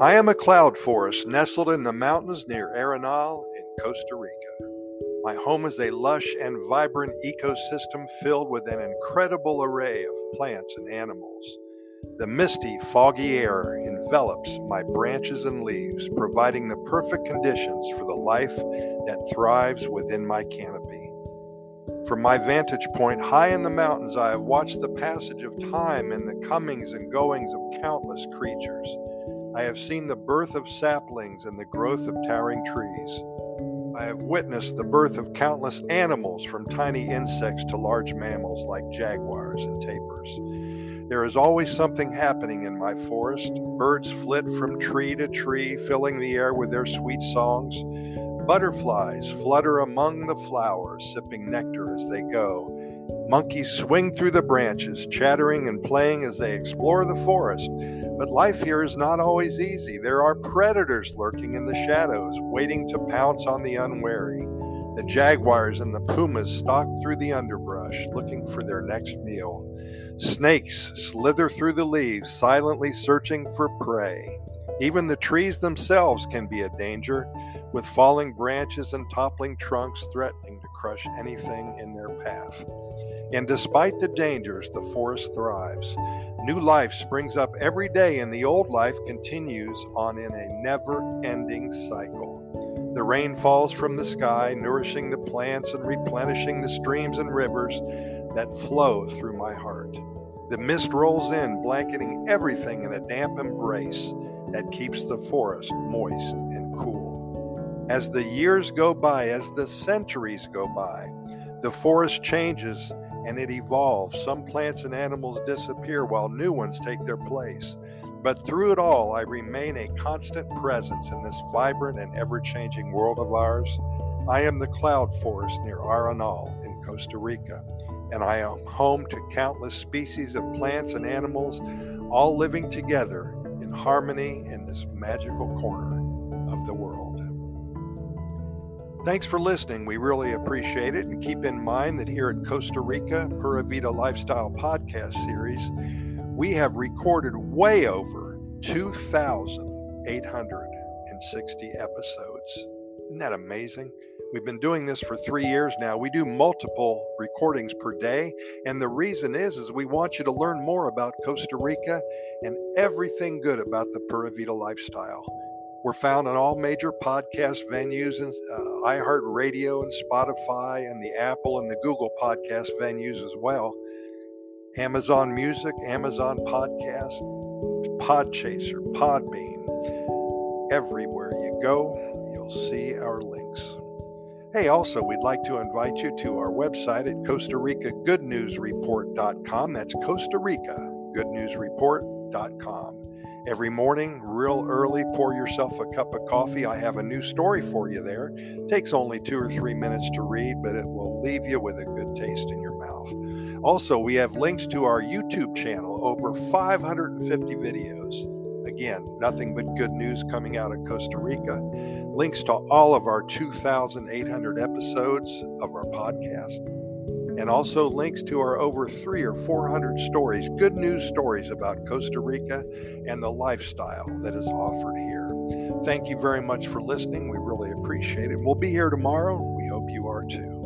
I am a cloud forest nestled in the mountains near Arenal in Costa Rica. My home is a lush and vibrant ecosystem filled with an incredible array of plants and animals. The misty, foggy air envelops my branches and leaves, providing the perfect conditions for the life that thrives within my canopy. From my vantage point high in the mountains, I have watched the passage of time and the comings and goings of countless creatures. I have seen the birth of saplings and the growth of towering trees. I have witnessed the birth of countless animals, from tiny insects to large mammals like jaguars and tapirs. There is always something happening in my forest. Birds flit from tree to tree, filling the air with their sweet songs. Butterflies flutter among the flowers, sipping nectar as they go. Monkeys swing through the branches, chattering and playing as they explore the forest. But life here is not always easy. There are predators lurking in the shadows, waiting to pounce on the unwary. The jaguars and the pumas stalk through the underbrush, looking for their next meal. Snakes slither through the leaves, silently searching for prey. Even the trees themselves can be a danger, with falling branches and toppling trunks threatening to crush anything in their path. And despite the dangers, the forest thrives. New life springs up every day, and the old life continues on in a never ending cycle. The rain falls from the sky, nourishing the plants and replenishing the streams and rivers that flow through my heart. The mist rolls in, blanketing everything in a damp embrace that keeps the forest moist and cool. As the years go by, as the centuries go by, the forest changes and it evolves. Some plants and animals disappear while new ones take their place. But through it all, I remain a constant presence in this vibrant and ever changing world of ours. I am the cloud forest near Arenal in Costa Rica, and I am home to countless species of plants and animals, all living together in harmony in this magical corner of the world. Thanks for listening. We really appreciate it. And keep in mind that here at Costa Rica Pura Vida Lifestyle Podcast Series, we have recorded way over 2,860 episodes. Isn't that amazing? We've been doing this for three years now. We do multiple recordings per day. And the reason is, is we want you to learn more about Costa Rica and everything good about the Pura Vida lifestyle. We're found on all major podcast venues and uh, iHeartRadio and Spotify and the Apple and the Google podcast venues as well. Amazon Music, Amazon Podcast, Podchaser, Podbean. Everywhere you go, you'll see our links. Hey, also, we'd like to invite you to our website at Costa Rica Good News Report.com. That's Costa Rica Good News Report.com. Every morning, real early, pour yourself a cup of coffee. I have a new story for you there. It takes only two or three minutes to read, but it will leave you with a good taste in your mouth. Also, we have links to our YouTube channel, over 550 videos. Again, nothing but good news coming out of Costa Rica. Links to all of our 2,800 episodes of our podcast and also links to our over three or 400 stories, good news stories about Costa Rica and the lifestyle that is offered here. Thank you very much for listening. We really appreciate it. We'll be here tomorrow. And we hope you are too.